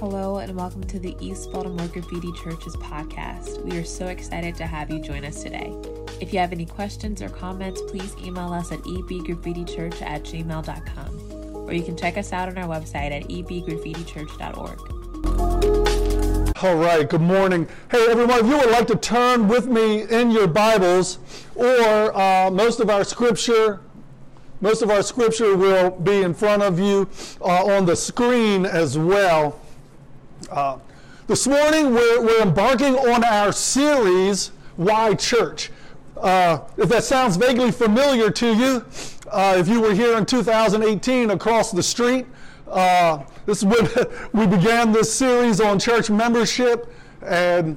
Hello, and welcome to the East Baltimore Graffiti Church's podcast. We are so excited to have you join us today. If you have any questions or comments, please email us at ebgraffitichurch at gmail.com, or you can check us out on our website at ebgraffitichurch.org. All right, good morning. Hey, everyone, if you would like to turn with me in your Bibles, or uh, most of our scripture most of our scripture will be in front of you uh, on the screen as well. Uh, this morning, we're, we're, embarking on our series, Why Church? Uh, if that sounds vaguely familiar to you, uh, if you were here in 2018 across the street, uh, this is when we began this series on church membership, and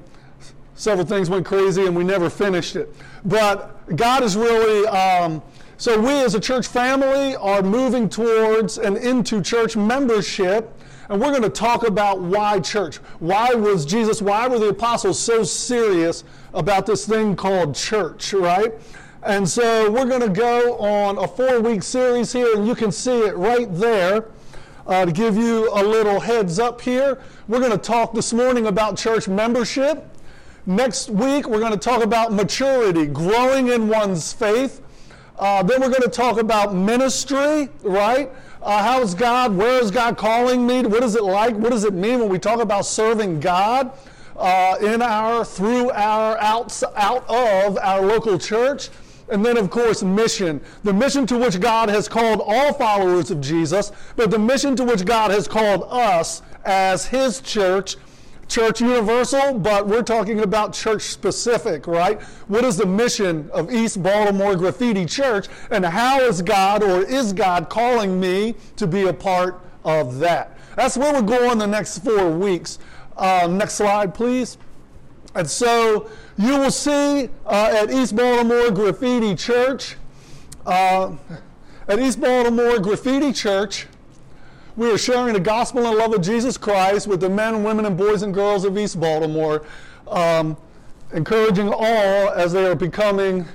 several things went crazy and we never finished it. But God is really. Um, so, we as a church family are moving towards and into church membership. And we're going to talk about why church. Why was Jesus, why were the apostles so serious about this thing called church, right? And so we're going to go on a four week series here, and you can see it right there. Uh, to give you a little heads up here, we're going to talk this morning about church membership. Next week, we're going to talk about maturity, growing in one's faith. Uh, then we're going to talk about ministry, right? Uh, how is God? Where is God calling me? What is it like? What does it mean when we talk about serving God uh, in our, through our, out, out of our local church? And then, of course, mission. The mission to which God has called all followers of Jesus, but the mission to which God has called us as His church church universal, but we're talking about church specific, right? What is the mission of East Baltimore Graffiti Church, and how is God or is God calling me to be a part of that? That's where we're going the next four weeks. Uh, next slide, please. And so you will see uh, at East Baltimore Graffiti Church, uh, at East Baltimore Graffiti Church, we are sharing the gospel and love of Jesus Christ with the men, women, and boys and girls of East Baltimore, um, encouraging all as they are becoming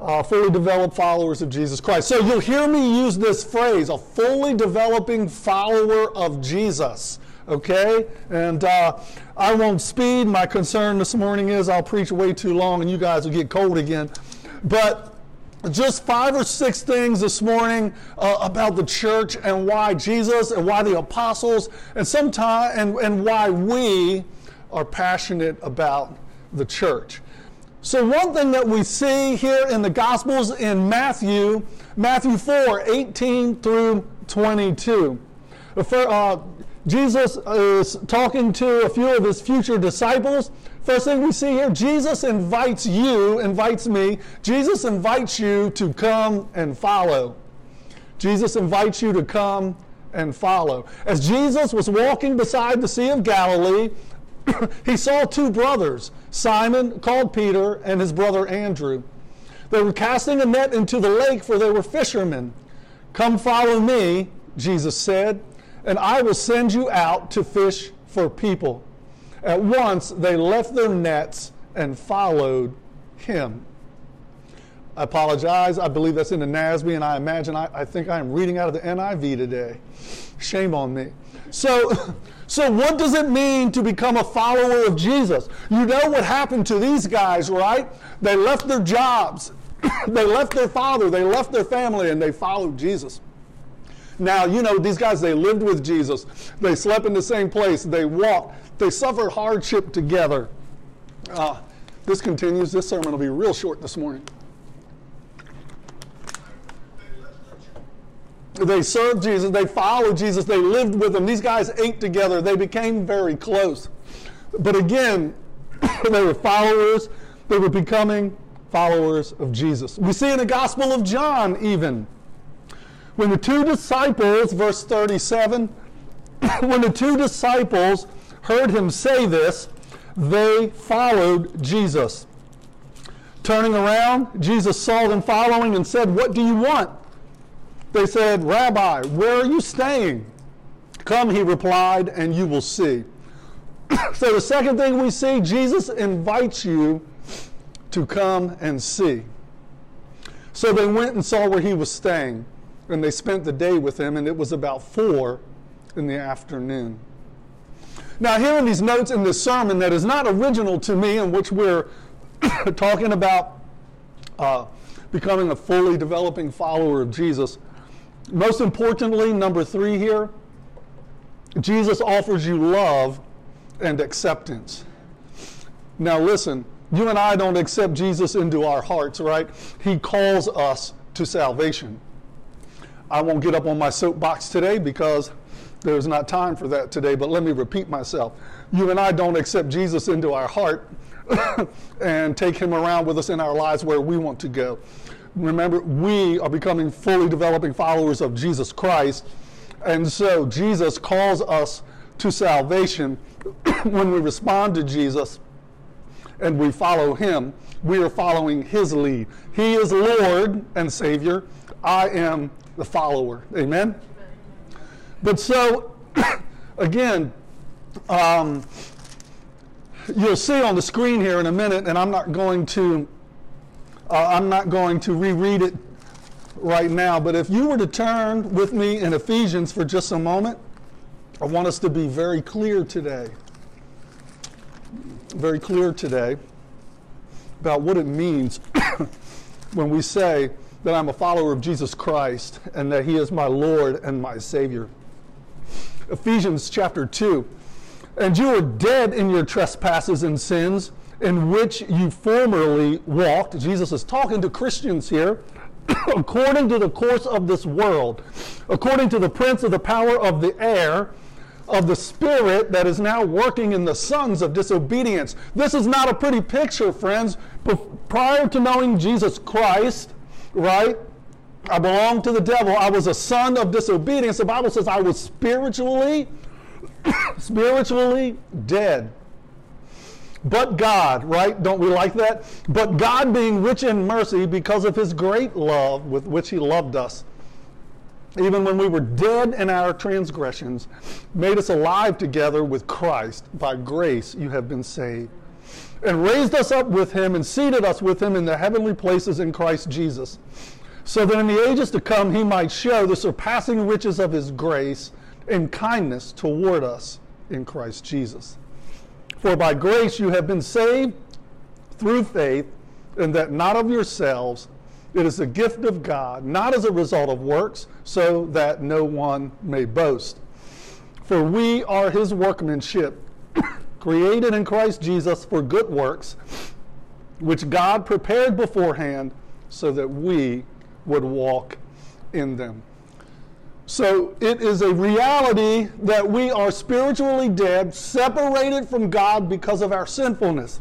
uh, fully developed followers of Jesus Christ. So you'll hear me use this phrase, a fully developing follower of Jesus. Okay? And uh, I won't speed. My concern this morning is I'll preach way too long and you guys will get cold again. But just five or six things this morning uh, about the church and why Jesus and why the apostles and sometime and, and why we are passionate about the church. So one thing that we see here in the Gospels in Matthew, Matthew 4, 18 through 22. Uh, Jesus is talking to a few of his future disciples First thing we see here, Jesus invites you, invites me, Jesus invites you to come and follow. Jesus invites you to come and follow. As Jesus was walking beside the Sea of Galilee, he saw two brothers, Simon, called Peter, and his brother Andrew. They were casting a net into the lake, for they were fishermen. Come follow me, Jesus said, and I will send you out to fish for people. At once they left their nets and followed him. I apologize. I believe that's in the NASB, and I imagine I, I think I am reading out of the NIV today. Shame on me. So, so what does it mean to become a follower of Jesus? You know what happened to these guys, right? They left their jobs, they left their father, they left their family, and they followed Jesus. Now, you know, these guys, they lived with Jesus. They slept in the same place. They walked. They suffered hardship together. Uh, this continues. This sermon will be real short this morning. They served Jesus. They followed Jesus. They lived with him. These guys ate together. They became very close. But again, they were followers. They were becoming followers of Jesus. We see in the Gospel of John, even, when the two disciples, verse 37, when the two disciples heard him say this, they followed Jesus. Turning around, Jesus saw them following and said, What do you want? They said, Rabbi, where are you staying? Come, he replied, and you will see. so the second thing we see, Jesus invites you to come and see. So they went and saw where he was staying, and they spent the day with him, and it was about four in the afternoon. Now, here in these notes in this sermon that is not original to me, in which we're talking about uh, becoming a fully developing follower of Jesus. Most importantly, number three here, Jesus offers you love and acceptance. Now, listen, you and I don't accept Jesus into our hearts, right? He calls us to salvation. I won't get up on my soapbox today because there's not time for that today, but let me repeat myself. You and I don't accept Jesus into our heart and take him around with us in our lives where we want to go. Remember, we are becoming fully developing followers of Jesus Christ. And so Jesus calls us to salvation when we respond to Jesus and we follow him. We are following his lead. He is Lord and Savior. I am the follower. Amen? But so, again, um, you'll see on the screen here in a minute, and I'm not going to uh, I'm not going to reread it right now, but if you were to turn with me in Ephesians for just a moment, I want us to be very clear today. Very clear today about what it means when we say that I'm a follower of Jesus Christ and that He is my Lord and my Savior. Ephesians chapter 2. And you were dead in your trespasses and sins in which you formerly walked. Jesus is talking to Christians here. according to the course of this world, according to the prince of the power of the air, of the spirit that is now working in the sons of disobedience. This is not a pretty picture, friends. Prior to knowing Jesus Christ, right? I belonged to the devil. I was a son of disobedience. The Bible says I was spiritually, spiritually dead. But God, right? Don't we like that? But God, being rich in mercy because of his great love with which he loved us, even when we were dead in our transgressions, made us alive together with Christ. By grace you have been saved. And raised us up with him and seated us with him in the heavenly places in Christ Jesus, so that in the ages to come he might show the surpassing riches of his grace and kindness toward us in Christ Jesus. For by grace you have been saved through faith, and that not of yourselves. It is a gift of God, not as a result of works, so that no one may boast. For we are his workmanship, created in Christ Jesus for good works, which God prepared beforehand so that we would walk in them. So it is a reality that we are spiritually dead, separated from God because of our sinfulness.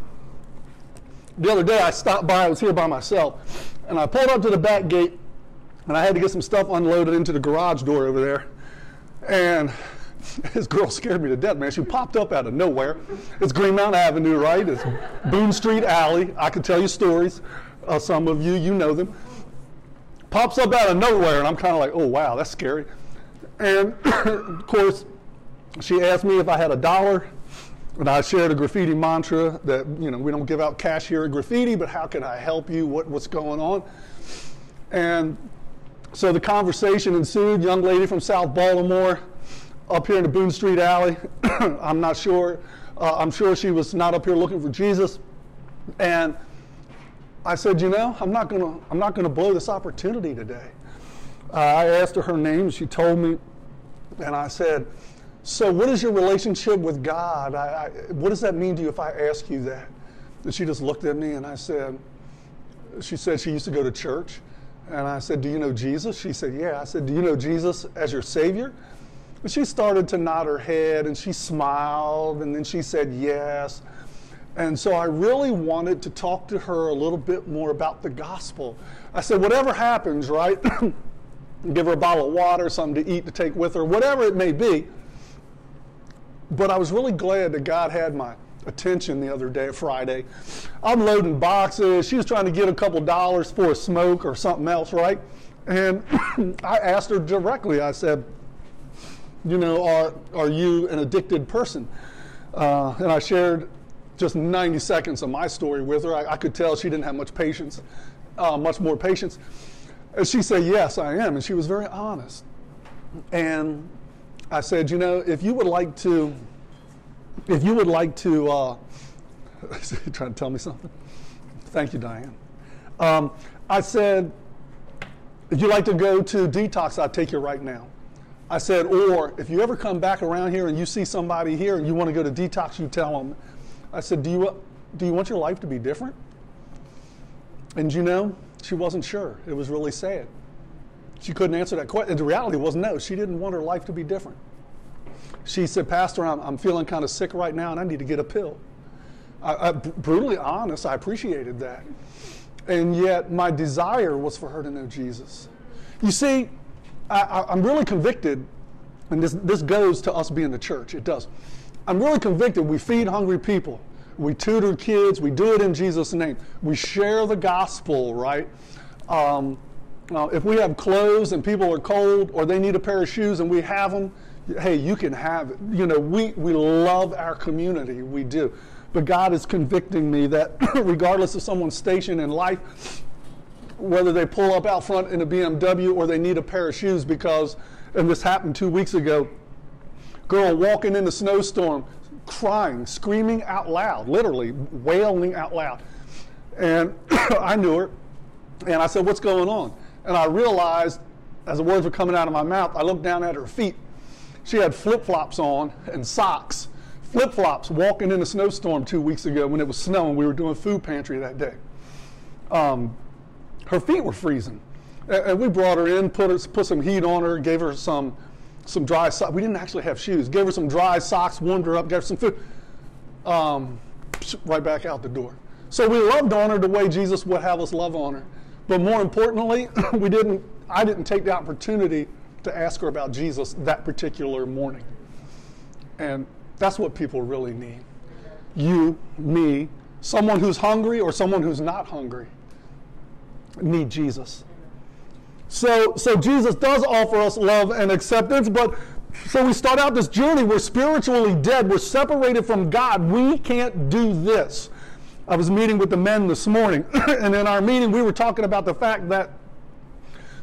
The other day I stopped by, I was here by myself, and I pulled up to the back gate and I had to get some stuff unloaded into the garage door over there. And this girl scared me to death, man. She popped up out of nowhere. It's Greenmount Avenue, right? It's Boone Street Alley. I could tell you stories. Uh, some of you, you know them pops up out of nowhere, and I'm kind of like, oh, wow, that's scary. And of course, she asked me if I had a dollar, and I shared a graffiti mantra that, you know, we don't give out cash here at graffiti, but how can I help you? What, what's going on? And so the conversation ensued. Young lady from South Baltimore up here in the Boone Street Alley. I'm not sure. Uh, I'm sure she was not up here looking for Jesus. And I said, you know, I'm not to I'm not to blow this opportunity today. Uh, I asked her her name. She told me, and I said, so what is your relationship with God? I, I, what does that mean to you if I ask you that? And she just looked at me and I said, she said she used to go to church. And I said, do you know Jesus? She said, yeah. I said, do you know Jesus as your Savior? And she started to nod her head and she smiled and then she said, yes. And so I really wanted to talk to her a little bit more about the gospel. I said, whatever happens, right? Give her a bottle of water, something to eat to take with her, whatever it may be. But I was really glad that God had my attention the other day, Friday. I'm loading boxes. She was trying to get a couple dollars for a smoke or something else, right? And I asked her directly, I said, you know, are, are you an addicted person? Uh, and I shared just 90 seconds of my story with her. I, I could tell she didn't have much patience, uh, much more patience. And she said, Yes, I am. And she was very honest. And I said, You know, if you would like to if you would like to, uh, trying to tell me something? Thank you, Diane. Um, I said, if you'd like to go to detox, I'll take you right now. I said, or if you ever come back around here and you see somebody here and you want to go to detox, you tell them. I said, do you, do you want your life to be different? And you know, she wasn't sure. It was really sad. She couldn't answer that question. The reality was no, she didn't want her life to be different. She said, Pastor, I'm, I'm feeling kind of sick right now and I need to get a pill. I, I, brutally honest, I appreciated that. And yet, my desire was for her to know Jesus. You see, I, am really convicted, and this, this goes to us being the church, it does. I'm really convicted we feed hungry people, we tutor kids, we do it in Jesus' name. We share the gospel, right? Um, uh, if we have clothes and people are cold or they need a pair of shoes and we have them, hey, you can have it. You know, we, we love our community, we do. But God is convicting me that regardless of someone's station in life, whether they pull up out front in a BMW or they need a pair of shoes because, and this happened two weeks ago, girl walking in the snowstorm, crying, screaming out loud, literally wailing out loud. And I knew her, and I said, What's going on? And I realized, as the words were coming out of my mouth, I looked down at her feet. She had flip flops on and socks flip flops walking in a snowstorm two weeks ago when it was snowing. We were doing food pantry that day. Um, her feet were freezing. And we brought her in, put, her, put some heat on her, gave her some, some dry socks. We didn't actually have shoes. Gave her some dry socks, warmed her up, gave her some food. Um, right back out the door. So we loved on her the way Jesus would have us love on her. But more importantly, we didn't, I didn't take the opportunity to ask her about Jesus that particular morning. And that's what people really need. You, me, someone who's hungry or someone who's not hungry need Jesus. So, so Jesus does offer us love and acceptance, but so we start out this journey. We're spiritually dead. We're separated from God. We can't do this. I was meeting with the men this morning, and in our meeting, we were talking about the fact that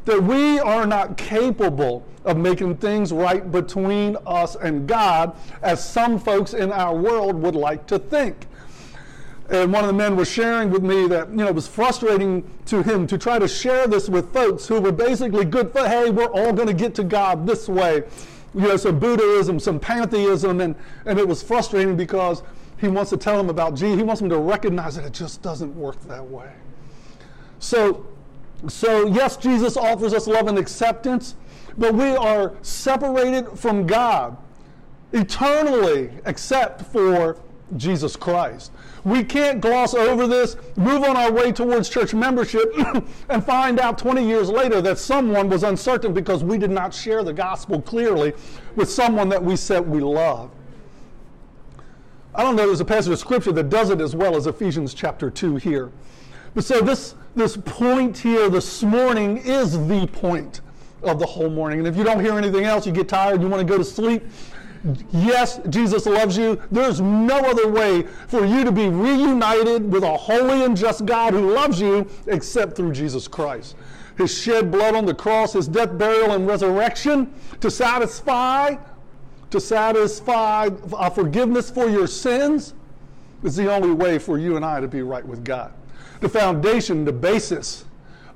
that we are not capable of making things right between us and God, as some folks in our world would like to think. And one of the men was sharing with me that, you know, it was frustrating to him to try to share this with folks who were basically good for, hey, we're all going to get to God this way. You know, some Buddhism, some pantheism, and, and it was frustrating because he wants to tell them about Jesus. He wants them to recognize that it just doesn't work that way. So so, yes, Jesus offers us love and acceptance, but we are separated from God eternally except for Jesus Christ. We can't gloss over this, move on our way towards church membership, and find out 20 years later that someone was uncertain because we did not share the gospel clearly with someone that we said we love. I don't know there's a passage of scripture that does it as well as Ephesians chapter 2 here. But so this this point here this morning is the point of the whole morning. And if you don't hear anything else, you get tired, you want to go to sleep. Yes, Jesus loves you. There's no other way for you to be reunited with a holy and just God who loves you except through Jesus Christ. His shed blood on the cross, his death, burial, and resurrection to satisfy, to satisfy forgiveness for your sins is the only way for you and I to be right with God the foundation, the basis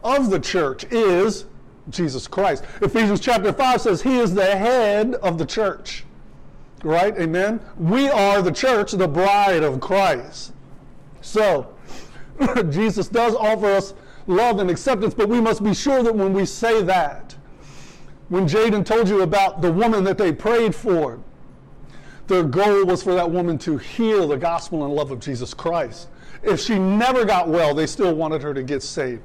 of the church is Jesus Christ. Ephesians chapter 5 says he is the head of the church. Right? Amen? We are the church, the bride of Christ. So, Jesus does offer us love and acceptance, but we must be sure that when we say that, when Jaden told you about the woman that they prayed for, their goal was for that woman to hear the gospel and love of Jesus Christ. If she never got well, they still wanted her to get saved.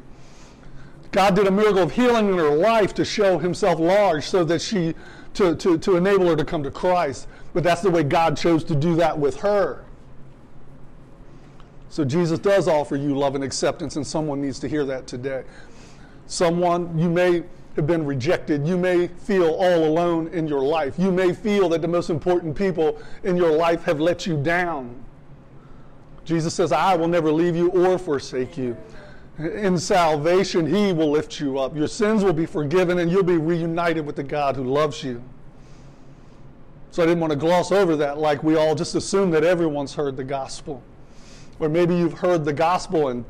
God did a miracle of healing in her life to show himself large so that she, to, to, to enable her to come to Christ. But that's the way God chose to do that with her. So Jesus does offer you love and acceptance, and someone needs to hear that today. Someone, you may have been rejected. You may feel all alone in your life. You may feel that the most important people in your life have let you down. Jesus says, I will never leave you or forsake you. In salvation, He will lift you up. Your sins will be forgiven, and you'll be reunited with the God who loves you. So I didn't want to gloss over that like we all just assume that everyone's heard the gospel. Or maybe you've heard the gospel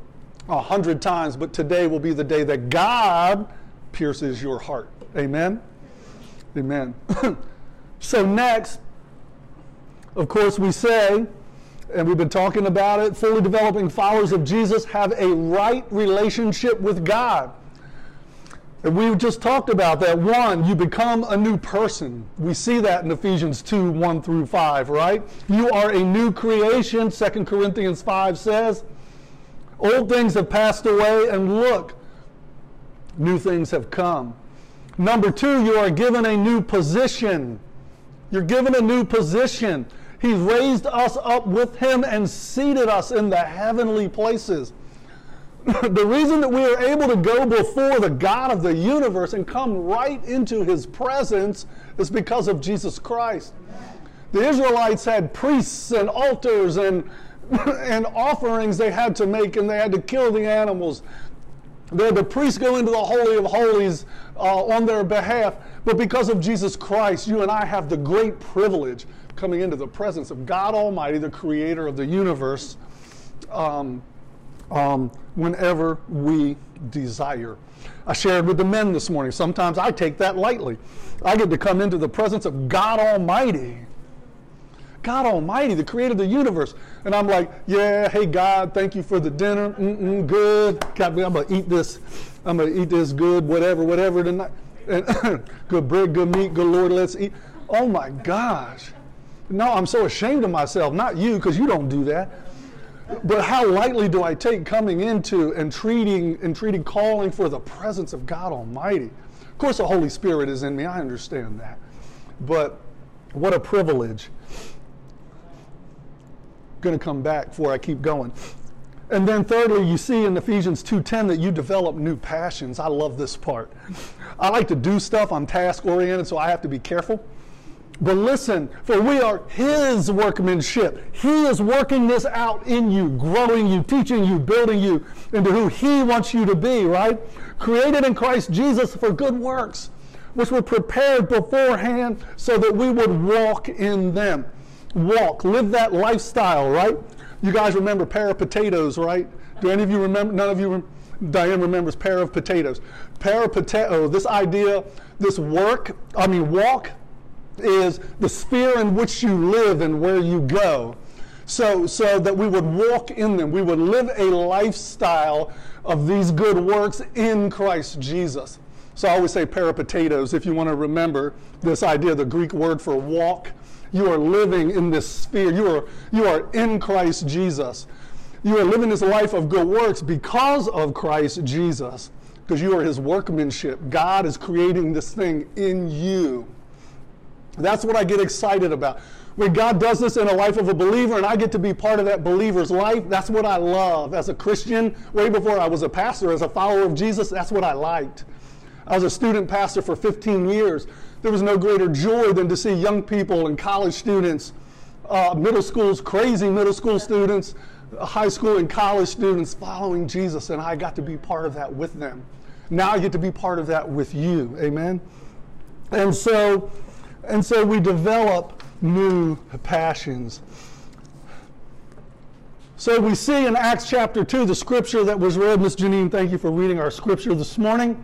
a hundred times, but today will be the day that God pierces your heart. Amen? Amen. so, next, of course, we say, and we've been talking about it, fully developing followers of Jesus have a right relationship with God. And we just talked about that. One, you become a new person. We see that in Ephesians 2 1 through 5, right? You are a new creation, 2 Corinthians 5 says. Old things have passed away, and look, new things have come. Number two, you are given a new position. You're given a new position. He's raised us up with Him and seated us in the heavenly places. the reason that we are able to go before the God of the universe and come right into His presence is because of Jesus Christ. The Israelites had priests and altars and and offerings they had to make, and they had to kill the animals. They had the priests go into the Holy of Holies uh, on their behalf. But because of Jesus Christ, you and I have the great privilege coming into the presence of God Almighty, the creator of the universe, um, um, whenever we desire. I shared with the men this morning. Sometimes I take that lightly. I get to come into the presence of God Almighty God Almighty, the creator of the universe. And I'm like, yeah, hey, God, thank you for the dinner. Mm-mm, good. I'm going to eat this. I'm going to eat this good, whatever, whatever tonight. And good bread, good meat, good Lord, let's eat. Oh my gosh. No, I'm so ashamed of myself. Not you, because you don't do that. But how lightly do I take coming into and treating and treating calling for the presence of God Almighty? Of course, the Holy Spirit is in me. I understand that. But what a privilege going to come back before I keep going. And then thirdly, you see in Ephesians 2:10 that you develop new passions. I love this part. I like to do stuff, I'm task oriented, so I have to be careful. But listen, for we are his workmanship. He is working this out in you, growing you, teaching you, building you into who he wants you to be, right? Created in Christ Jesus for good works, which were prepared beforehand so that we would walk in them walk, live that lifestyle, right? You guys remember pear of potatoes, right? Do any of you remember? None of you. Rem- Diane remembers pear of potatoes. Pear of potato. Oh, this idea, this work. I mean, walk is the sphere in which you live and where you go. So, so that we would walk in them. We would live a lifestyle of these good works in Christ Jesus. So I always say potatoes if you want to remember this idea, the Greek word for walk you are living in this sphere. You are, you are in Christ Jesus. You are living this life of good works because of Christ Jesus, because you are his workmanship. God is creating this thing in you. That's what I get excited about. When God does this in a life of a believer and I get to be part of that believer's life, that's what I love. As a Christian, way before I was a pastor, as a follower of Jesus, that's what I liked. I was a student pastor for 15 years there was no greater joy than to see young people and college students, uh, middle schools, crazy middle school students, high school and college students following Jesus, and I got to be part of that with them. Now I get to be part of that with you. Amen. And so, and so we develop new passions. So we see in Acts chapter 2, the scripture that was read. Miss Janine, thank you for reading our scripture this morning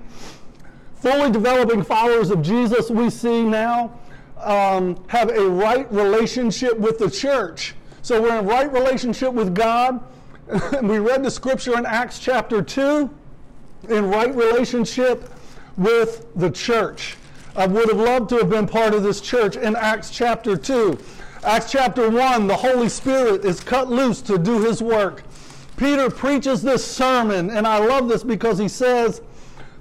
fully developing followers of Jesus, we see now um, have a right relationship with the church. So we're in right relationship with God. we read the scripture in Acts chapter 2 in right relationship with the church. I would have loved to have been part of this church in Acts chapter 2. Acts chapter 1, the Holy Spirit is cut loose to do his work. Peter preaches this sermon, and I love this because he says,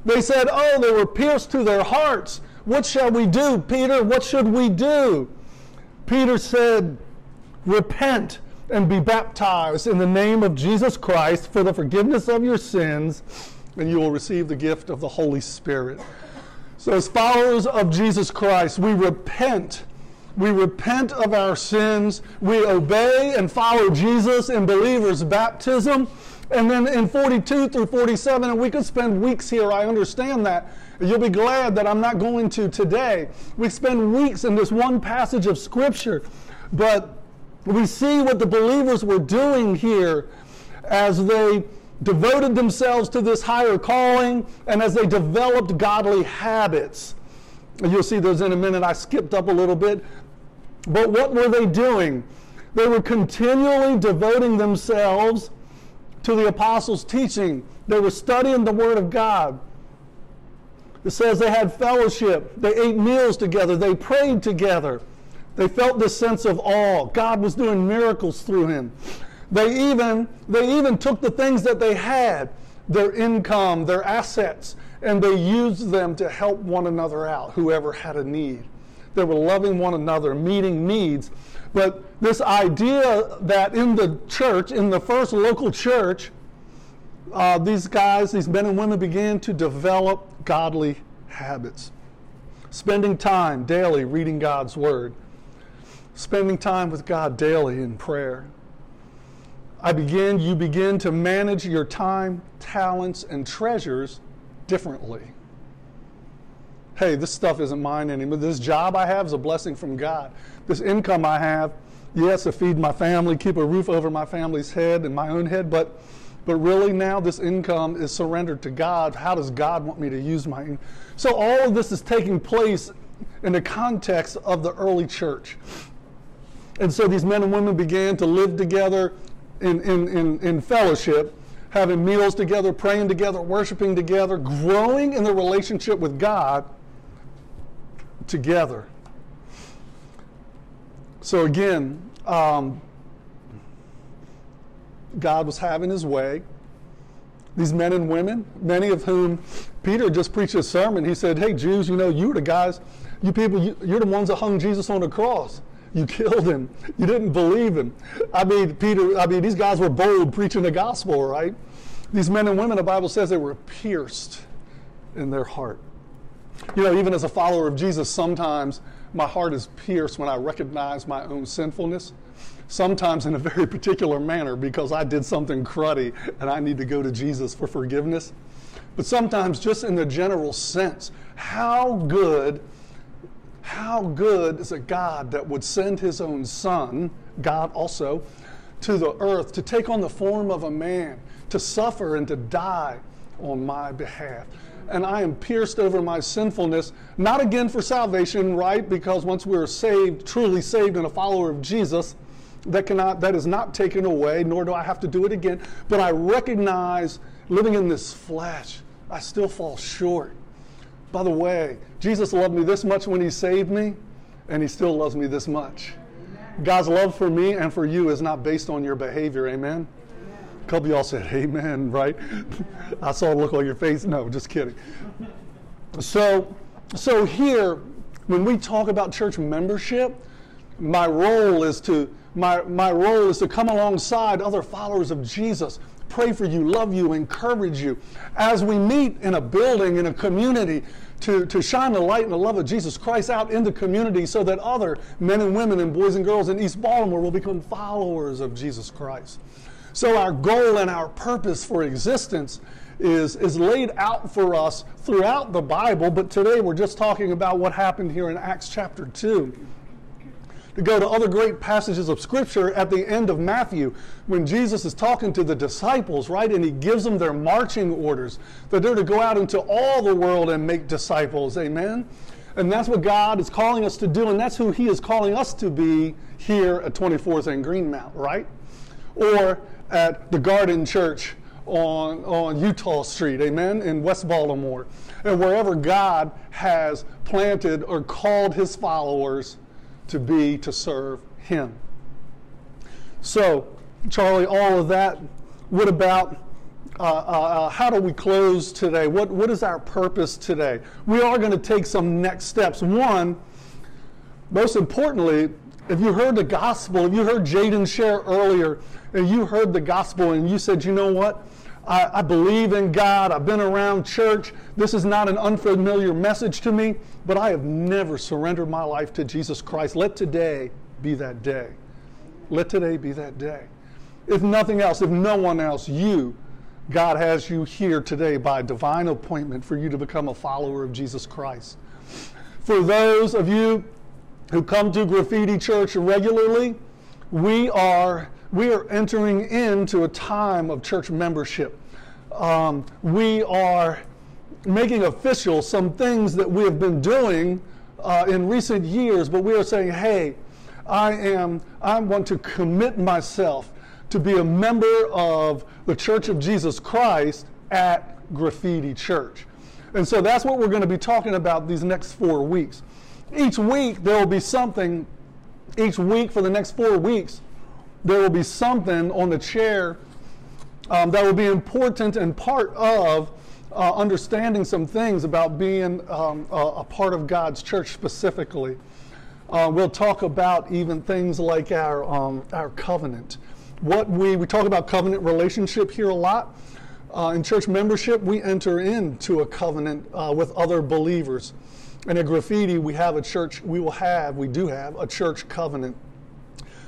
they said, Oh, they were pierced to their hearts. What shall we do, Peter? What should we do? Peter said, Repent and be baptized in the name of Jesus Christ for the forgiveness of your sins, and you will receive the gift of the Holy Spirit. So, as followers of Jesus Christ, we repent. We repent of our sins. We obey and follow Jesus in believers' baptism and then in 42 through 47, and we could spend weeks here, I understand that. You'll be glad that I'm not going to today. We spend weeks in this one passage of Scripture, but we see what the believers were doing here as they devoted themselves to this higher calling and as they developed godly habits. You'll see those in a minute. I skipped up a little bit. But what were they doing? They were continually devoting themselves to the apostles' teaching. They were studying the Word of God. It says they had fellowship, they ate meals together, they prayed together. They felt this sense of awe. God was doing miracles through him. They even, they even took the things that they had, their income, their assets, and they used them to help one another out, whoever had a need. They were loving one another, meeting needs. But this idea that in the church, in the first local church, uh, these guys, these men and women began to develop godly habits. Spending time daily reading God's Word, spending time with God daily in prayer. I begin, you begin to manage your time, talents, and treasures differently. Hey, this stuff isn't mine anymore. This job I have is a blessing from God. This income I have, yes, to feed my family, keep a roof over my family's head and my own head, but but really now this income is surrendered to God. How does God want me to use my income? So all of this is taking place in the context of the early church. And so these men and women began to live together in, in, in, in fellowship, having meals together, praying together, worshiping together, growing in the relationship with God together. So again, um, God was having his way. These men and women, many of whom Peter just preached a sermon, he said, Hey, Jews, you know, you're the guys, you people, you, you're the ones that hung Jesus on the cross. You killed him. You didn't believe him. I mean, Peter, I mean, these guys were bold preaching the gospel, right? These men and women, the Bible says they were pierced in their heart. You know, even as a follower of Jesus, sometimes my heart is pierced when I recognize my own sinfulness sometimes in a very particular manner because I did something cruddy and I need to go to Jesus for forgiveness. But sometimes just in the general sense, how good, how good is a God that would send his own son, God also, to the earth to take on the form of a man, to suffer and to die on my behalf? And I am pierced over my sinfulness, not again for salvation, right? Because once we're saved, truly saved, and a follower of Jesus, that cannot that is not taken away nor do i have to do it again. But i recognize living in this flesh i still fall short by the way jesus loved me this much when he saved me and he still loves me this much. God's love for me and for you is not based on your behavior amen? A couple y'all said amen right? I saw a look on your face. No just kidding. So so here when we talk about church membership my role is to my, my role is to come alongside other followers of Jesus, pray for you, love you, encourage you. As we meet in a building, in a community, to, to shine the light and the love of Jesus Christ out in the community so that other men and women and boys and girls in East Baltimore will become followers of Jesus Christ. So, our goal and our purpose for existence is, is laid out for us throughout the Bible, but today we're just talking about what happened here in Acts chapter 2 to go to other great passages of Scripture at the end of Matthew when Jesus is talking to the disciples, right? And he gives them their marching orders that they're to go out into all the world and make disciples. Amen? And that's what God is calling us to do, and that's who He is calling us to be here at 24th and Greenmount, right? Or at the Garden Church on, on Eutaw Street, amen, in West Baltimore, and wherever God has planted or called His followers to be to serve Him. So, Charlie, all of that. What about uh, uh, uh, how do we close today? What, what is our purpose today? We are going to take some next steps. One, most importantly, if you heard the gospel, if you heard Jaden share earlier, and you heard the gospel and you said, you know what? I, I, believe in God. I've been around church. This is not an unfamiliar message to me, but I have never surrendered my life to Jesus Christ. Let today be that day. Let today be that day. If nothing else, if no one else, you God has you here today by divine appointment for you to become a follower of Jesus Christ. For those of you who come to Graffiti Church regularly, we are we are entering into a time of church membership. Um, we are making official some things that we have been doing uh, in recent years, but we are saying, hey, I am I want to commit myself to be a member of the Church of Jesus Christ at Graffiti Church. And so that's what we're going to be talking about these next four weeks. Each week, there will be something, each week for the next four weeks, there will be something on the chair um, that will be important and part of uh, understanding some things about being um, a, a, part of God's church specifically. Uh, we'll talk about even things like our, um, our covenant what we, we talk about covenant relationship here a lot. Uh, in church membership, we enter into a covenant uh, with other believers. And at Graffiti, we have a church, we will have, we do have a church covenant.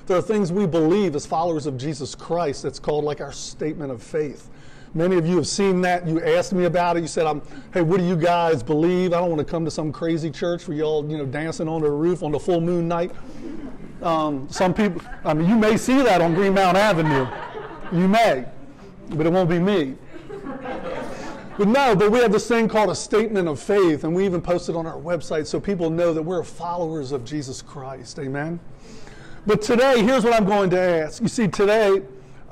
There are things we believe as followers of Jesus Christ that's called like our statement of faith. Many of you have seen that. You asked me about it. You said, "Hey, what do you guys believe? I don't want to come to some crazy church where y'all, you know, dancing on the roof on the full moon night." Um, some people, I mean, you may see that on Greenmount Avenue. You may, but it won't be me. But no, but we have this thing called a statement of faith, and we even post it on our website so people know that we're followers of Jesus Christ. Amen. But today, here's what I'm going to ask. You see, today,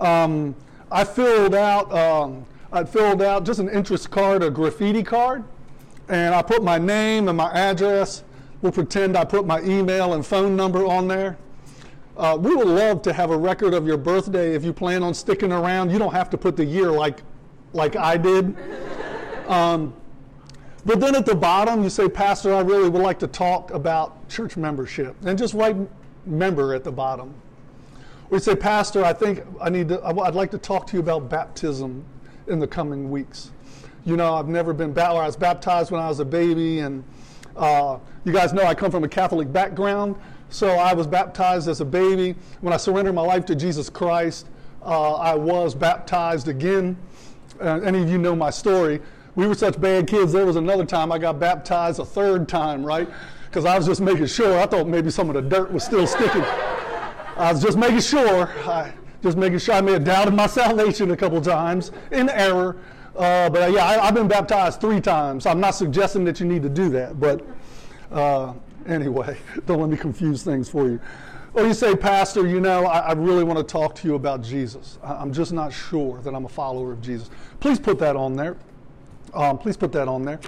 um, I filled out, um, I filled out just an interest card, a graffiti card, and I put my name and my address We'll pretend I put my email and phone number on there. Uh, we would love to have a record of your birthday if you plan on sticking around. You don't have to put the year like, like I did. Um, but then at the bottom, you say, Pastor, I really would like to talk about church membership. And just write member at the bottom. We say, Pastor, I think I need to, I'd like to talk to you about baptism in the coming weeks. You know, I've never been baptized. I was baptized when I was a baby, and uh, you guys know I come from a Catholic background, so I was baptized as a baby. When I surrendered my life to Jesus Christ, uh, I was baptized again. Uh, any of you know my story. We were such bad kids, there was another time I got baptized a third time, right? Because I was just making sure. I thought maybe some of the dirt was still sticking. I was just making sure. I, just making sure I may have doubted my salvation a couple times in error. Uh, but uh, yeah, I, have been baptized three times. I'm not suggesting that you need to do that, but uh, anyway, don't let me confuse things for you. Or you say, Pastor, you know, I, I really want to talk to you about Jesus. I, am just not sure that I'm a follower of Jesus. Please put that on there. Um, please put that on there.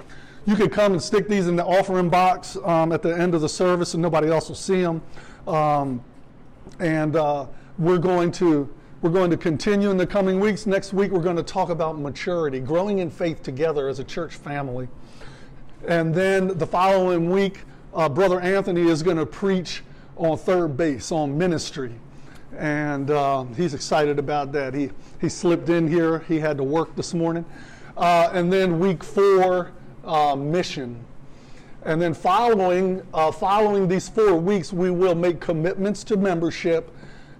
You can come and stick these in the offering box um, at the end of the service, and nobody else will see them. Um, and uh, we're going to we're going to continue in the coming weeks. Next week, we're going to talk about maturity, growing in faith together as a church family. And then the following week, uh, Brother Anthony is going to preach on third base, on ministry. And uh, he's excited about that. He, he slipped in here, he had to work this morning. Uh, and then week four, uh, mission. And then following, uh, following these four weeks, we will make commitments to membership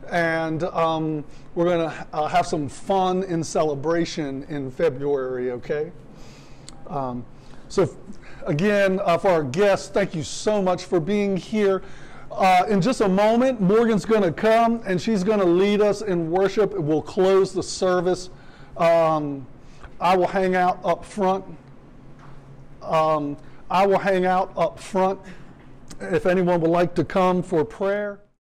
and um, we're going to uh, have some fun in celebration in February, okay? Um, so, again, uh, for our guests, thank you so much for being here. Uh, in just a moment, Morgan's going to come and she's going to lead us in worship. We'll close the service. Um, I will hang out up front. Um, I will hang out up front if anyone would like to come for prayer.